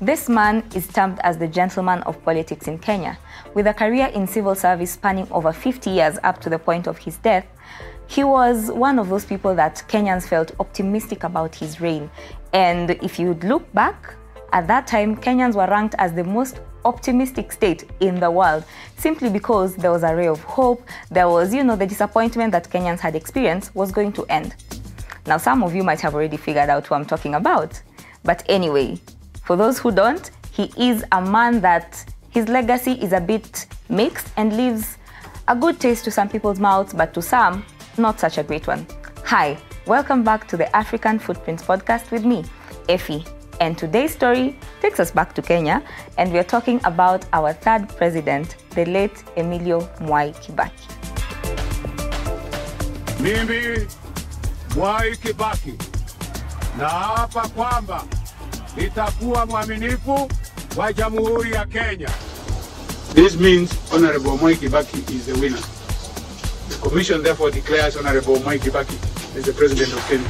This man is termed as the gentleman of politics in Kenya. With a career in civil service spanning over 50 years up to the point of his death, he was one of those people that Kenyans felt optimistic about his reign. And if you look back, at that time, Kenyans were ranked as the most optimistic state in the world simply because there was a ray of hope. There was, you know, the disappointment that Kenyans had experienced was going to end. Now, some of you might have already figured out who I'm talking about. But anyway, for those who don't, he is a man that his legacy is a bit mixed and leaves a good taste to some people's mouths, but to some, not such a great one. Hi, welcome back to the African Footprints podcast with me, Effie. And today's story takes us back to Kenya, and we're talking about our third president, the late Emilio Mwai Kibaki. Mimi Mwai Kibaki naapa kwamba nitakuwa mwaminifu kwa Jamhuri ya Kenya. This means Honorable Mwai Kibaki is the winner. The commission therefore declares Honorable Mwai Kibaki as the President of Kenya.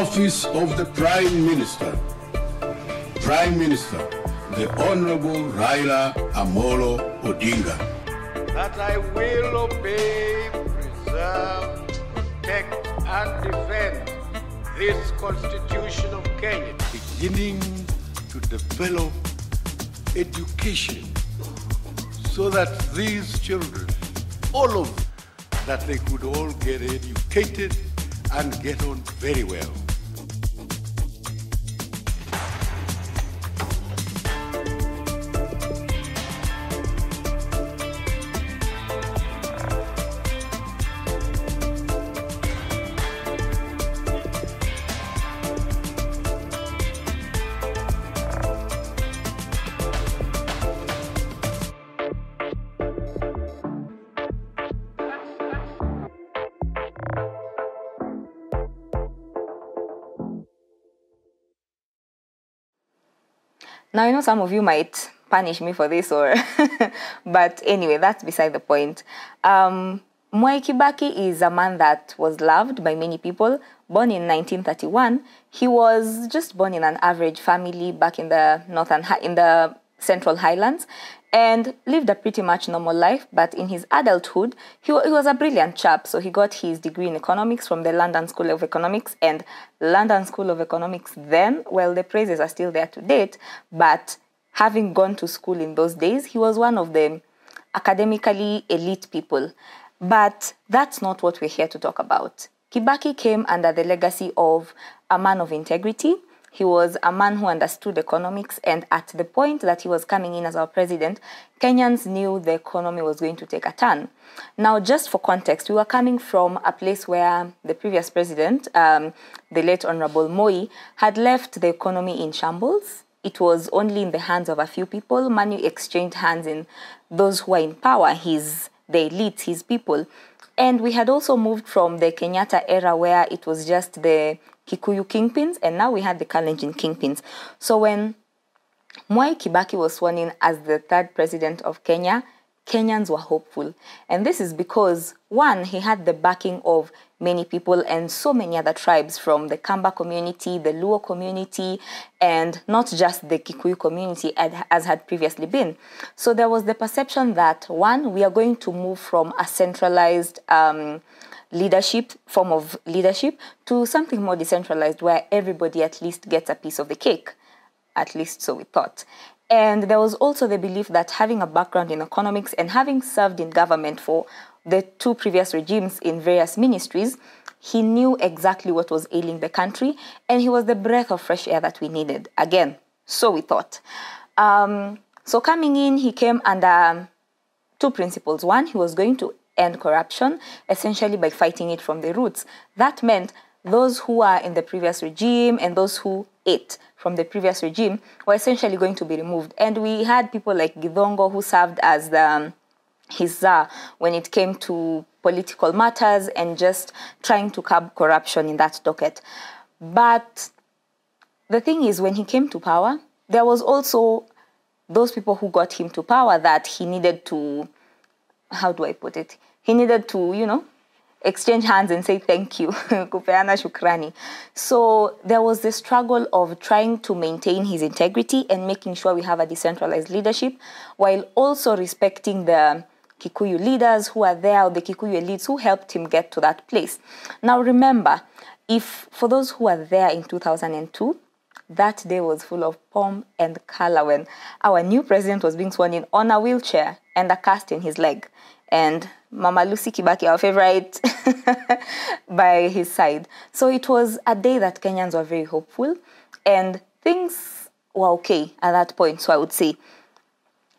Office of the Prime Minister. Prime Minister, the Honorable Raila Amolo Odinga. that I will obey, preserve, protect, and defend this Constitution of Kenya. Beginning to develop education so that these children, all of them, that they could all get educated and get on very well. Now, I know some of you might punish me for this, or but anyway, that's beside the point. Um, Mwai Kibaki is a man that was loved by many people. Born in 1931, he was just born in an average family back in the northern in the Central Highlands, and lived a pretty much normal life. But in his adulthood, he, he was a brilliant chap. So he got his degree in economics from the London School of Economics, and London School of Economics. Then, well, the praises are still there to date, but having gone to school in those days, he was one of the academically elite people. But that's not what we're here to talk about. Kibaki came under the legacy of a man of integrity. He was a man who understood economics, and at the point that he was coming in as our president, Kenyans knew the economy was going to take a turn. Now, just for context, we were coming from a place where the previous president, um, the late Honorable Moi, had left the economy in shambles it was only in the hands of a few people. Money exchanged hands in those who are in power, his the elites, his people. And we had also moved from the Kenyatta era where it was just the Kikuyu kingpins, and now we had the Kalenjin kingpins. So when Mwai Kibaki was sworn in as the third president of Kenya, Kenyans were hopeful. And this is because, one, he had the backing of many people and so many other tribes from the Kamba community, the Luo community, and not just the Kikuyu community as had previously been. So there was the perception that, one, we are going to move from a centralized um, leadership, form of leadership, to something more decentralized where everybody at least gets a piece of the cake at least so we thought. And there was also the belief that having a background in economics and having served in government for the two previous regimes in various ministries, he knew exactly what was ailing the country and he was the breath of fresh air that we needed. Again, so we thought. Um, so coming in, he came under two principles. One, he was going to end corruption essentially by fighting it from the roots. That meant those who are in the previous regime and those who ate from the previous regime were essentially going to be removed. And we had people like Githongo who served as the um, his czar when it came to political matters and just trying to curb corruption in that docket. But the thing is, when he came to power, there was also those people who got him to power that he needed to, how do I put it? He needed to, you know, exchange hands and say thank you, kupeana shukrani. So there was the struggle of trying to maintain his integrity and making sure we have a decentralized leadership while also respecting the Kikuyu leaders who are there, or the Kikuyu elites who helped him get to that place. Now remember, if for those who are there in 2002, that day was full of pomp and color when our new president was being sworn in on a wheelchair and a cast in his leg. And Mama Lucy Kibaki, our favorite, by his side. So it was a day that Kenyans were very hopeful and things were okay at that point, so I would say.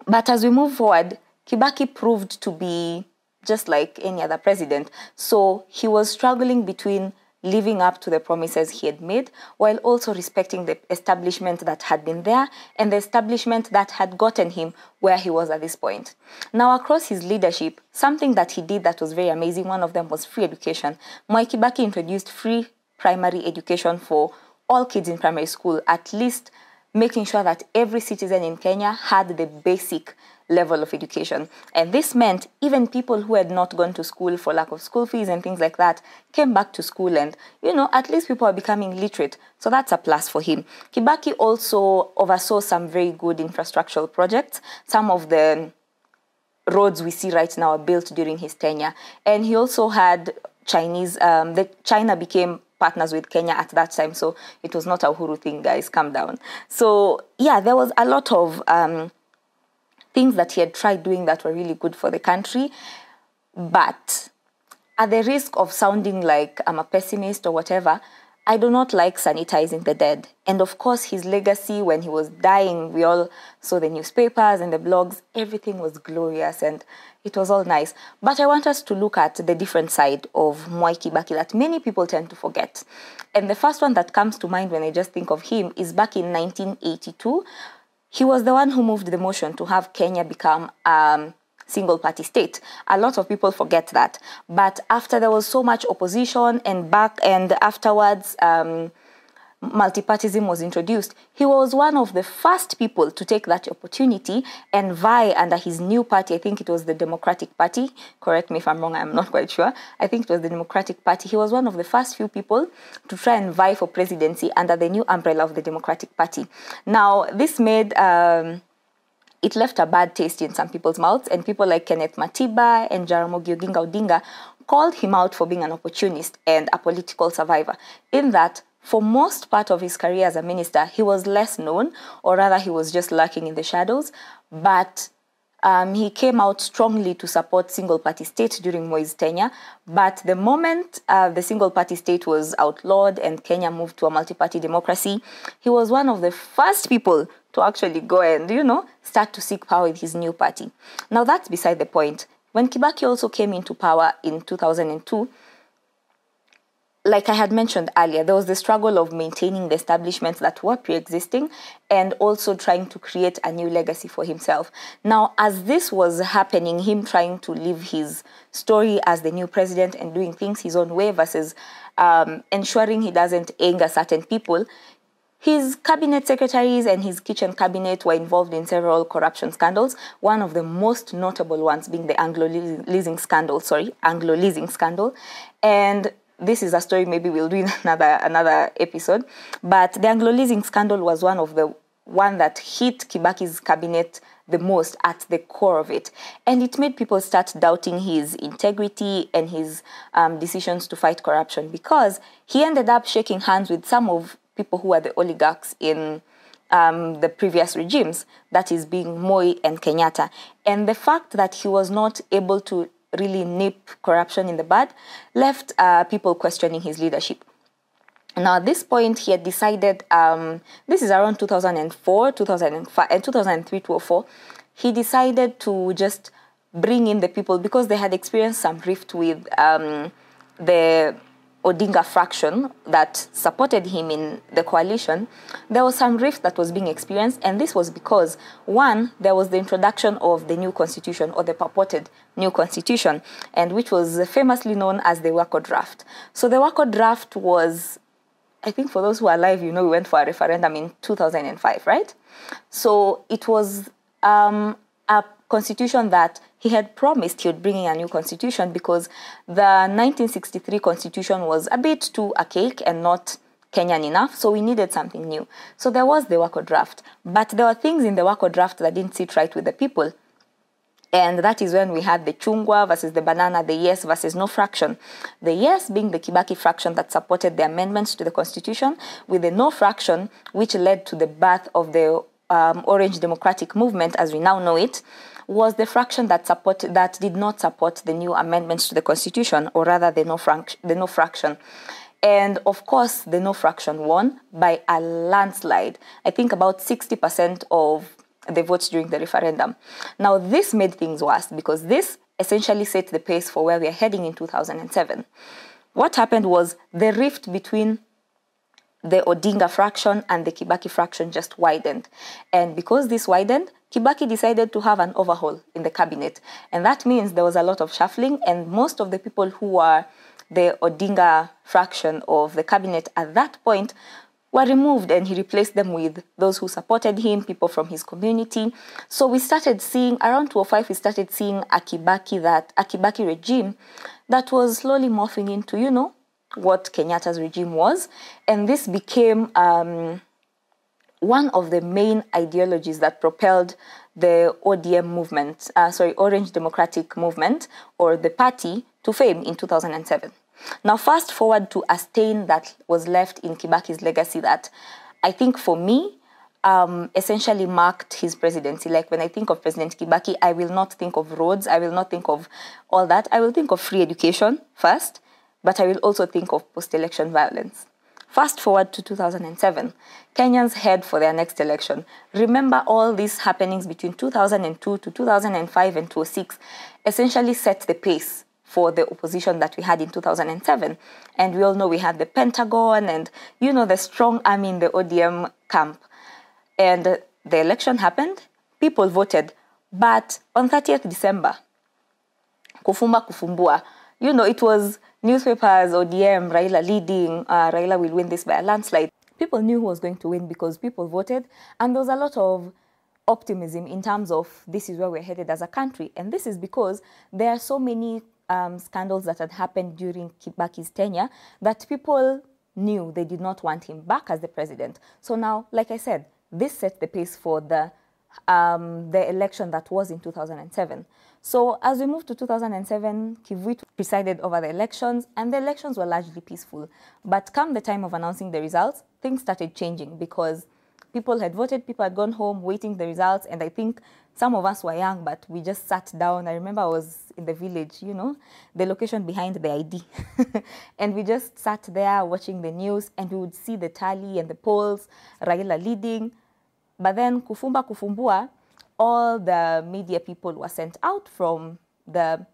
But as we move forward, Kibaki proved to be just like any other president. So he was struggling between living up to the promises he had made while also respecting the establishment that had been there and the establishment that had gotten him where he was at this point. Now, across his leadership, something that he did that was very amazing, one of them was free education. Mwai Kibaki introduced free primary education for all kids in primary school, at least making sure that every citizen in Kenya had the basic level of education. And this meant even people who had not gone to school for lack of school fees and things like that came back to school and, you know, at least people are becoming literate. So that's a plus for him. Kibaki also oversaw some very good infrastructural projects. Some of the roads we see right now are built during his tenure. And he also had Chinese, um, the China became partners with Kenya at that time. So it was not a Uhuru thing, guys, calm down. So yeah, there was a lot of um, things that he had tried doing that were really good for the country. But at the risk of sounding like I'm a pessimist or whatever, I do not like sanitizing the dead. And of course, his legacy when he was dying, we all saw the newspapers and the blogs, everything was glorious and it was all nice. But I want us to look at the different side of Mwai Kibaki that many people tend to forget. And the first one that comes to mind when I just think of him is back in 1982 he was the one who moved the motion to have Kenya become um, single party state. A lot of people forget that. But after there was so much opposition and back and afterwards, um, multipartyism was introduced, he was one of the first people to take that opportunity and vie under his new party. I think it was the Democratic Party. Correct me if I'm wrong, I'm not quite sure. I think it was the Democratic Party. He was one of the first few people to try and vie for presidency under the new umbrella of the Democratic Party. Now, this made. Um, it left a bad taste in some people's mouths, and people like Kenneth Matiba and Jaramogi Oginga Odinga called him out for being an opportunist and a political survivor. In that, for most part of his career as a minister, he was less known, or rather, he was just lurking in the shadows. But um, he came out strongly to support single party state during Moi's tenure. But the moment uh, the single party state was outlawed and Kenya moved to a multi party democracy, he was one of the first people to actually go and, you know, start to seek power with his new party. Now, that's beside the point. When Kibaki also came into power in 2002, like I had mentioned earlier, there was the struggle of maintaining the establishments that were pre existing and also trying to create a new legacy for himself. Now, as this was happening, him trying to live his story as the new president and doing things his own way versus um, ensuring he doesn't anger certain people, his cabinet secretaries and his kitchen cabinet were involved in several corruption scandals. One of the most notable ones being the Anglo leasing scandal, sorry, Anglo leasing scandal. And this is a story maybe we'll do in another another episode. But the Anglo leasing scandal was one of the one that hit Kibaki's cabinet the most at the core of it. And it made people start doubting his integrity and his um, decisions to fight corruption because he ended up shaking hands with some of people who were the oligarchs in um, the previous regimes, that is being Moi and Kenyatta. And the fact that he was not able to really nip corruption in the bud, left uh, people questioning his leadership. Now, at this point, he had decided, um, this is around 2004, 2005, and 2003, 2004, he decided to just bring in the people because they had experienced some rift with um, the Odinga fraction that supported him in the coalition, there was some rift that was being experienced, and this was because one, there was the introduction of the new constitution or the purported new constitution, and which was famously known as the Wako draft. So the Wako draft was, I think for those who are alive, you know, we went for a referendum in 2005, right? So it was um, a constitution that he had promised he would bring in a new constitution because the 1963 constitution was a bit too archaic and not Kenyan enough, so we needed something new. So there was the Wako draft, but there were things in the Wako draft that didn't sit right with the people. And that is when we had the chungwa versus the banana, the yes versus no fraction. The yes being the Kibaki fraction that supported the amendments to the constitution, with the no fraction, which led to the birth of the um, Orange Democratic Movement as we now know it, was the fraction that support that did not support the new amendments to the constitution, or rather the no, the no fraction. And of course, the no fraction won by a landslide. I think about 60% of the votes during the referendum. Now, this made things worse because this essentially set the pace for where we are heading in 2007. What happened was the rift between the Odinga fraction and the Kibaki fraction just widened. And because this widened, Kibaki decided to have an overhaul in the cabinet. And that means there was a lot of shuffling, and most of the people who were the Odinga fraction of the cabinet at that point were removed and he replaced them with those who supported him, people from his community. So we started seeing around 2005 we started seeing a Kibaki that a Kibaki regime that was slowly morphing into, you know, what Kenyatta's regime was. And this became um, one of the main ideologies that propelled the ODM movement, uh, sorry, Orange Democratic Movement, or the party, to fame in 2007. Now, fast forward to a stain that was left in Kibaki's legacy that I think for me um, essentially marked his presidency. Like when I think of President Kibaki, I will not think of roads, I will not think of all that. I will think of free education first, but I will also think of post election violence. Fast forward to 2007, Kenyans head for their next election. Remember all these happenings between 2002 to 2005 and 2006 essentially set the pace for the opposition that we had in 2007. And we all know we had the Pentagon and, you know, the strong army in the ODM camp. And the election happened, people voted. But on 30th December, Kufumba Kufumbua, you know, it was newspapers, ODM, Raila leading, uh, Raila will win this by a landslide. People knew who was going to win because people voted, and there was a lot of optimism in terms of this is where we're headed as a country. And this is because there are so many um, scandals that had happened during Kibaki's tenure that people knew they did not want him back as the president. So now, like I said, this set the pace for the um, the election that was in 2007. So as we moved to 2007, Kivuitu presided over the elections, and the elections were largely peaceful. But come the time of announcing the results, things started changing because people had voted, people had gone home waiting the results, and I think some of us were young, but we just sat down. I remember I was in the village, you know, the location behind the ID. and we just sat there watching the news, and we would see the tally and the polls, Raila leading. But then Kufumba Kufumbua, all the media people were sent out from the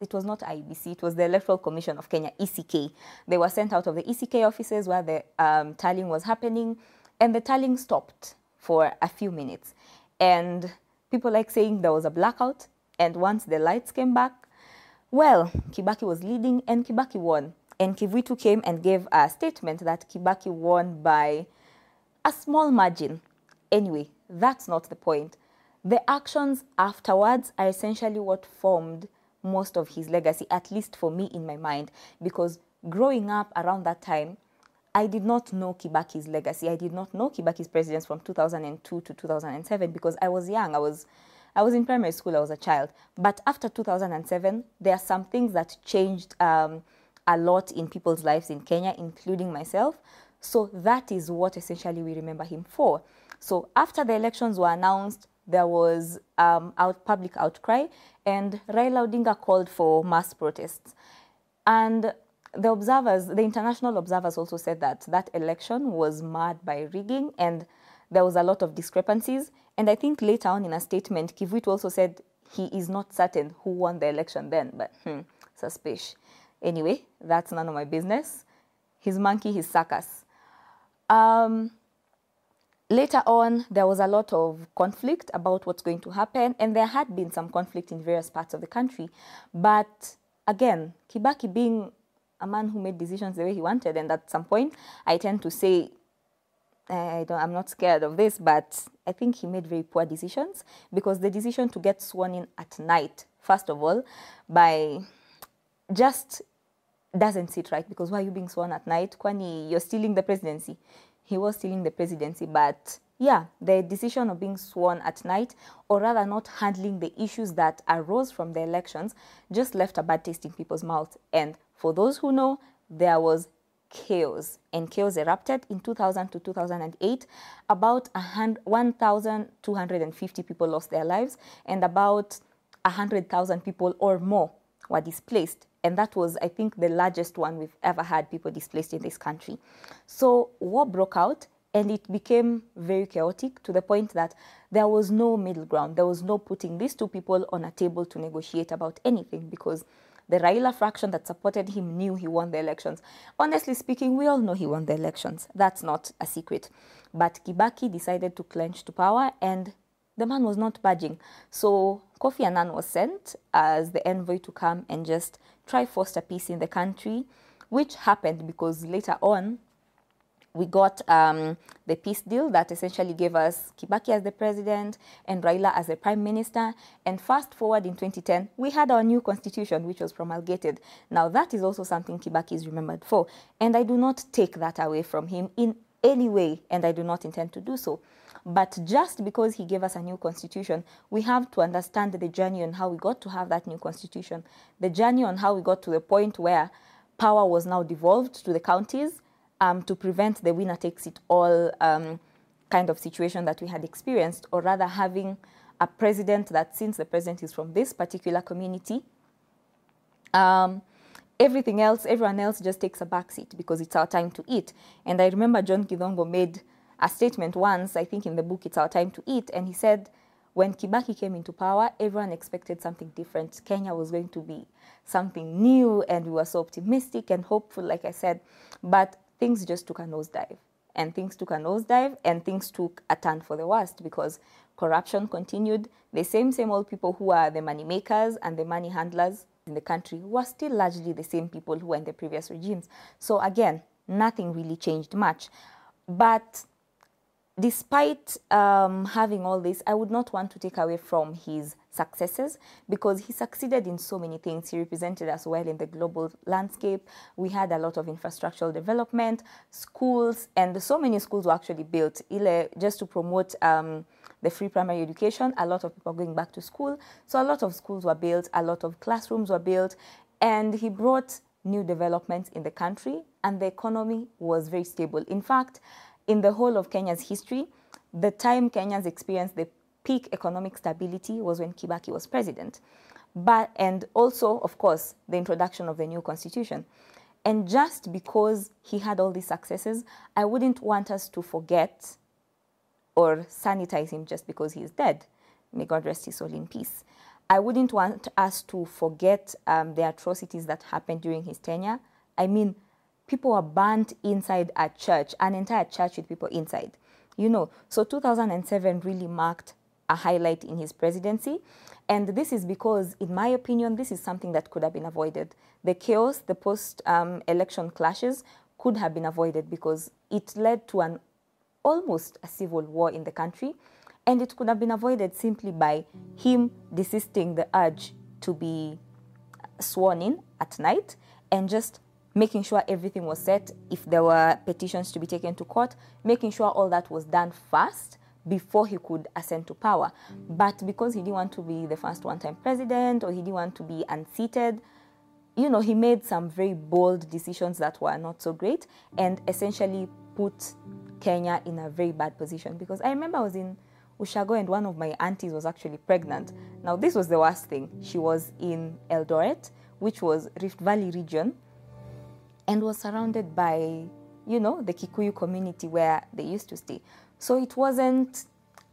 it was not IBC, it was the Electoral Commission of Kenya, ECK. They were sent out of the ECK offices where the um, tallying was happening, and the tallying stopped for a few minutes. And people like saying there was a blackout, and once the lights came back, well, Kibaki was leading, and Kibaki won. And Kivuitu came and gave a statement that Kibaki won by a small margin. Anyway, that's not the point. The actions afterwards are essentially what formed most of his legacy, at least for me in my mind, because growing up around that time, I did not know Kibaki's legacy. I did not know Kibaki's presidents from 2002 to 2007 because I was young. I was, I was in primary school. I was a child. But after 2007, there are some things that changed um, a lot in people's lives in Kenya, including myself. So that is what essentially we remember him for. So after the elections were announced, there was um, out public outcry, and Raila Odinga called for mass protests. And the observers, the international observers also said that that election was marred by rigging and there was a lot of discrepancies. And I think later on in a statement, Kivuitu also said he is not certain who won the election then, but hmm, suspicious. Anyway, that's none of my business. His monkey, his circus. Um, later on, there was a lot of conflict about what's going to happen, and there had been some conflict in various parts of the country. But again, Kibaki being a man who made decisions the way he wanted, and at some point, I tend to say eh, I don't, I'm not scared of this, but I think he made very poor decisions because the decision to get sworn in at night, first of all, by just doesn't sit right because why are you being sworn at night? Kwani you're stealing the presidency. He was stealing the presidency, but yeah, the decision of being sworn at night, or rather not handling the issues that arose from the elections, just left a bad taste in people's mouths. And for those who know, there was chaos, and chaos erupted in 2000 to 2008. About 1,250 people lost their lives, and about 100,000 people or more were displaced. And that was, I think, the largest one we've ever had people displaced in this country. So war broke out and it became very chaotic to the point that there was no middle ground. There was no putting these two people on a table to negotiate about anything because the Raila fraction that supported him knew he won the elections. Honestly speaking, we all know he won the elections. That's not a secret. But Kibaki decided to clench to power and the man was not budging. So Kofi Annan was sent as the envoy to come and just try foster peace in the country, which happened because later on we got um, the peace deal that essentially gave us Kibaki as the president and Raila as the prime minister. And fast forward in 2010, we had our new constitution, which was promulgated. Now, that is also something Kibaki is remembered for. And I do not take that away from him in any way, and I do not intend to do so. But just because he gave us a new constitution, we have to understand the journey on how we got to have that new constitution, the journey on how we got to the point where power was now devolved to the counties um, to prevent the winner takes it all um, kind of situation that we had experienced, or rather having a president that, since the president is from this particular community, um, everything else, everyone else just takes a backseat because it's our time to eat. And I remember John Githongo made a statement once, I think in the book, It's Our Time to Eat, and he said, when Kibaki came into power, everyone expected something different. Kenya was going to be something new, and we were so optimistic and hopeful, like I said. But things just took a nosedive. And things took a nosedive, and things took a turn for the worst because corruption continued. The same, same old people who are the money makers and the money handlers in the country were still largely the same people who were in the previous regimes. So again, nothing really changed much. But despite um, having all this, I would not want to take away from his successes because he succeeded in so many things. He represented us well in the global landscape. We had a lot of infrastructural development, schools, and so many schools were actually built just to promote um, the free primary education. A lot of people going back to school. So a lot of schools were built, a lot of classrooms were built, and he brought new developments in the country, and the economy was very stable. In fact, in the whole of Kenya's history, the time Kenyans experienced the peak economic stability was when Kibaki was president. But, and also, of course, the introduction of the new constitution. And just because he had all these successes, I wouldn't want us to forget or sanitize him just because he is dead. May God rest his soul in peace. I wouldn't want us to forget um, the atrocities that happened during his tenure. I mean, people were burnt inside a church, an entire church with people inside. You know, so 2007 really marked a highlight in his presidency. And this is because, in my opinion, this is something that could have been avoided. The chaos, the post um, election clashes could have been avoided because it led to an almost a civil war in the country. And it could have been avoided simply by him desisting the urge to be sworn in at night and just making sure everything was set. If there were petitions to be taken to court, making sure all that was done fast before he could ascend to power. But because he didn't want to be the first one time president or he didn't want to be unseated, you know, he made some very bold decisions that were not so great and essentially put Kenya in a very bad position. Because I remember I was in Ushago and one of my aunties was actually pregnant. Now, this was the worst thing. She was in Eldoret, which was Rift Valley region, and was surrounded by, you know, the Kikuyu community where they used to stay. So it wasn't,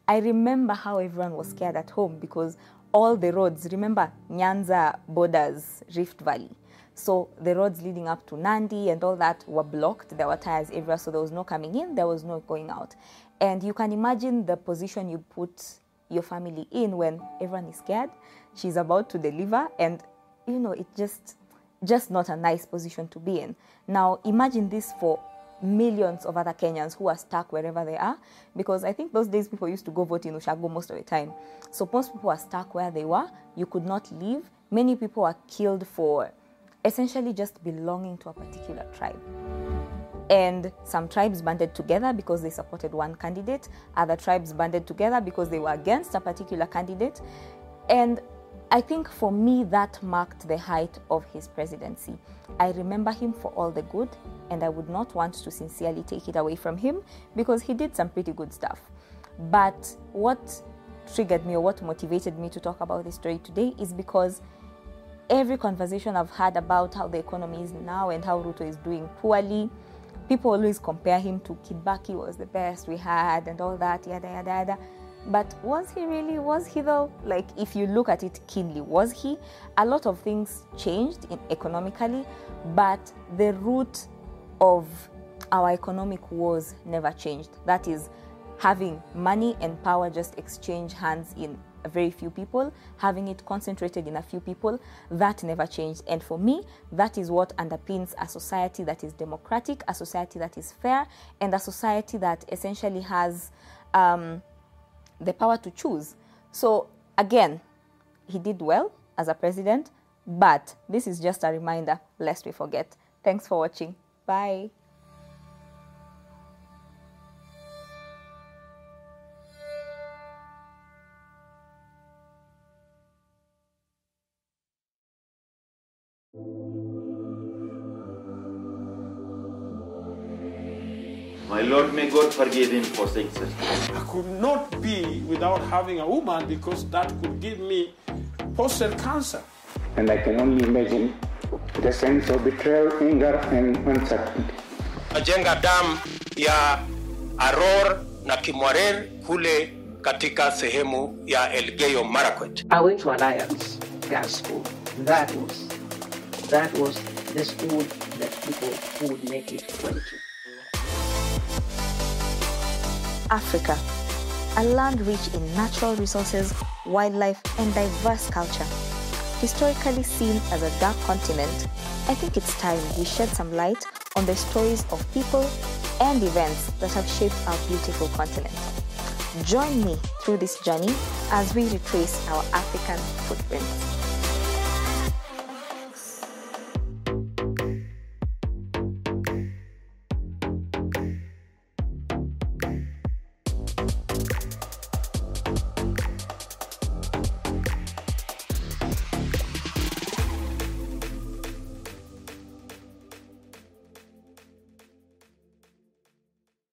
I remember how everyone was scared at home because all the roads, remember Nyanza borders, Rift Valley. So the roads leading up to Nandi and all that were blocked. There were tires everywhere, so there was no coming in, there was no going out. And you can imagine the position you put your family in when everyone is scared. She's about to deliver, and you know, it just just not a nice position to be in. Now imagine this for millions of other Kenyans who are stuck wherever they are. Because I think those days people used to go vote in Ushago most of the time. So most people are stuck where they were. You could not leave. Many people are killed for essentially just belonging to a particular tribe. And some tribes banded together because they supported one candidate, other tribes banded together because they were against a particular candidate. And I think for me, that marked the height of his presidency. I remember him for all the good, and I would not want to sincerely take it away from him because he did some pretty good stuff. But what triggered me or what motivated me to talk about this story today is because every conversation I've had about how the economy is now and how Ruto is doing poorly, people always compare him to Kibaki was the best we had and all that, yada, yada, yada. But was he really? Was he though? Like, if you look at it keenly, was he? A lot of things changed in economically, but the root of our economic wars never changed. That is, having money and power just exchange hands in very few people, having it concentrated in a few people, that never changed. And for me, that is what underpins a society that is democratic, a society that is fair, and a society that essentially has. Um, the power to choose. So, again, he did well as a president, but this is just a reminder lest we forget. Thanks for watching. Bye. My Lord, may God forgive him for saying such things. I could not be without having a woman because that could give me prostate cancer. And I can only imagine the sense of betrayal, anger, and uncertainty. Najenga dam ya Aror na Kimwarer kule katika sehemu ya Elgeyo Marakwet. I went to Alliance Girls School. That was, that was the school that people would make it 20. Africa, a land rich in natural resources, wildlife, and diverse culture. Historically seen as a dark continent, I think it's time we shed some light on the stories of people and events that have shaped our beautiful continent. Join me through this journey as we retrace our African footprints.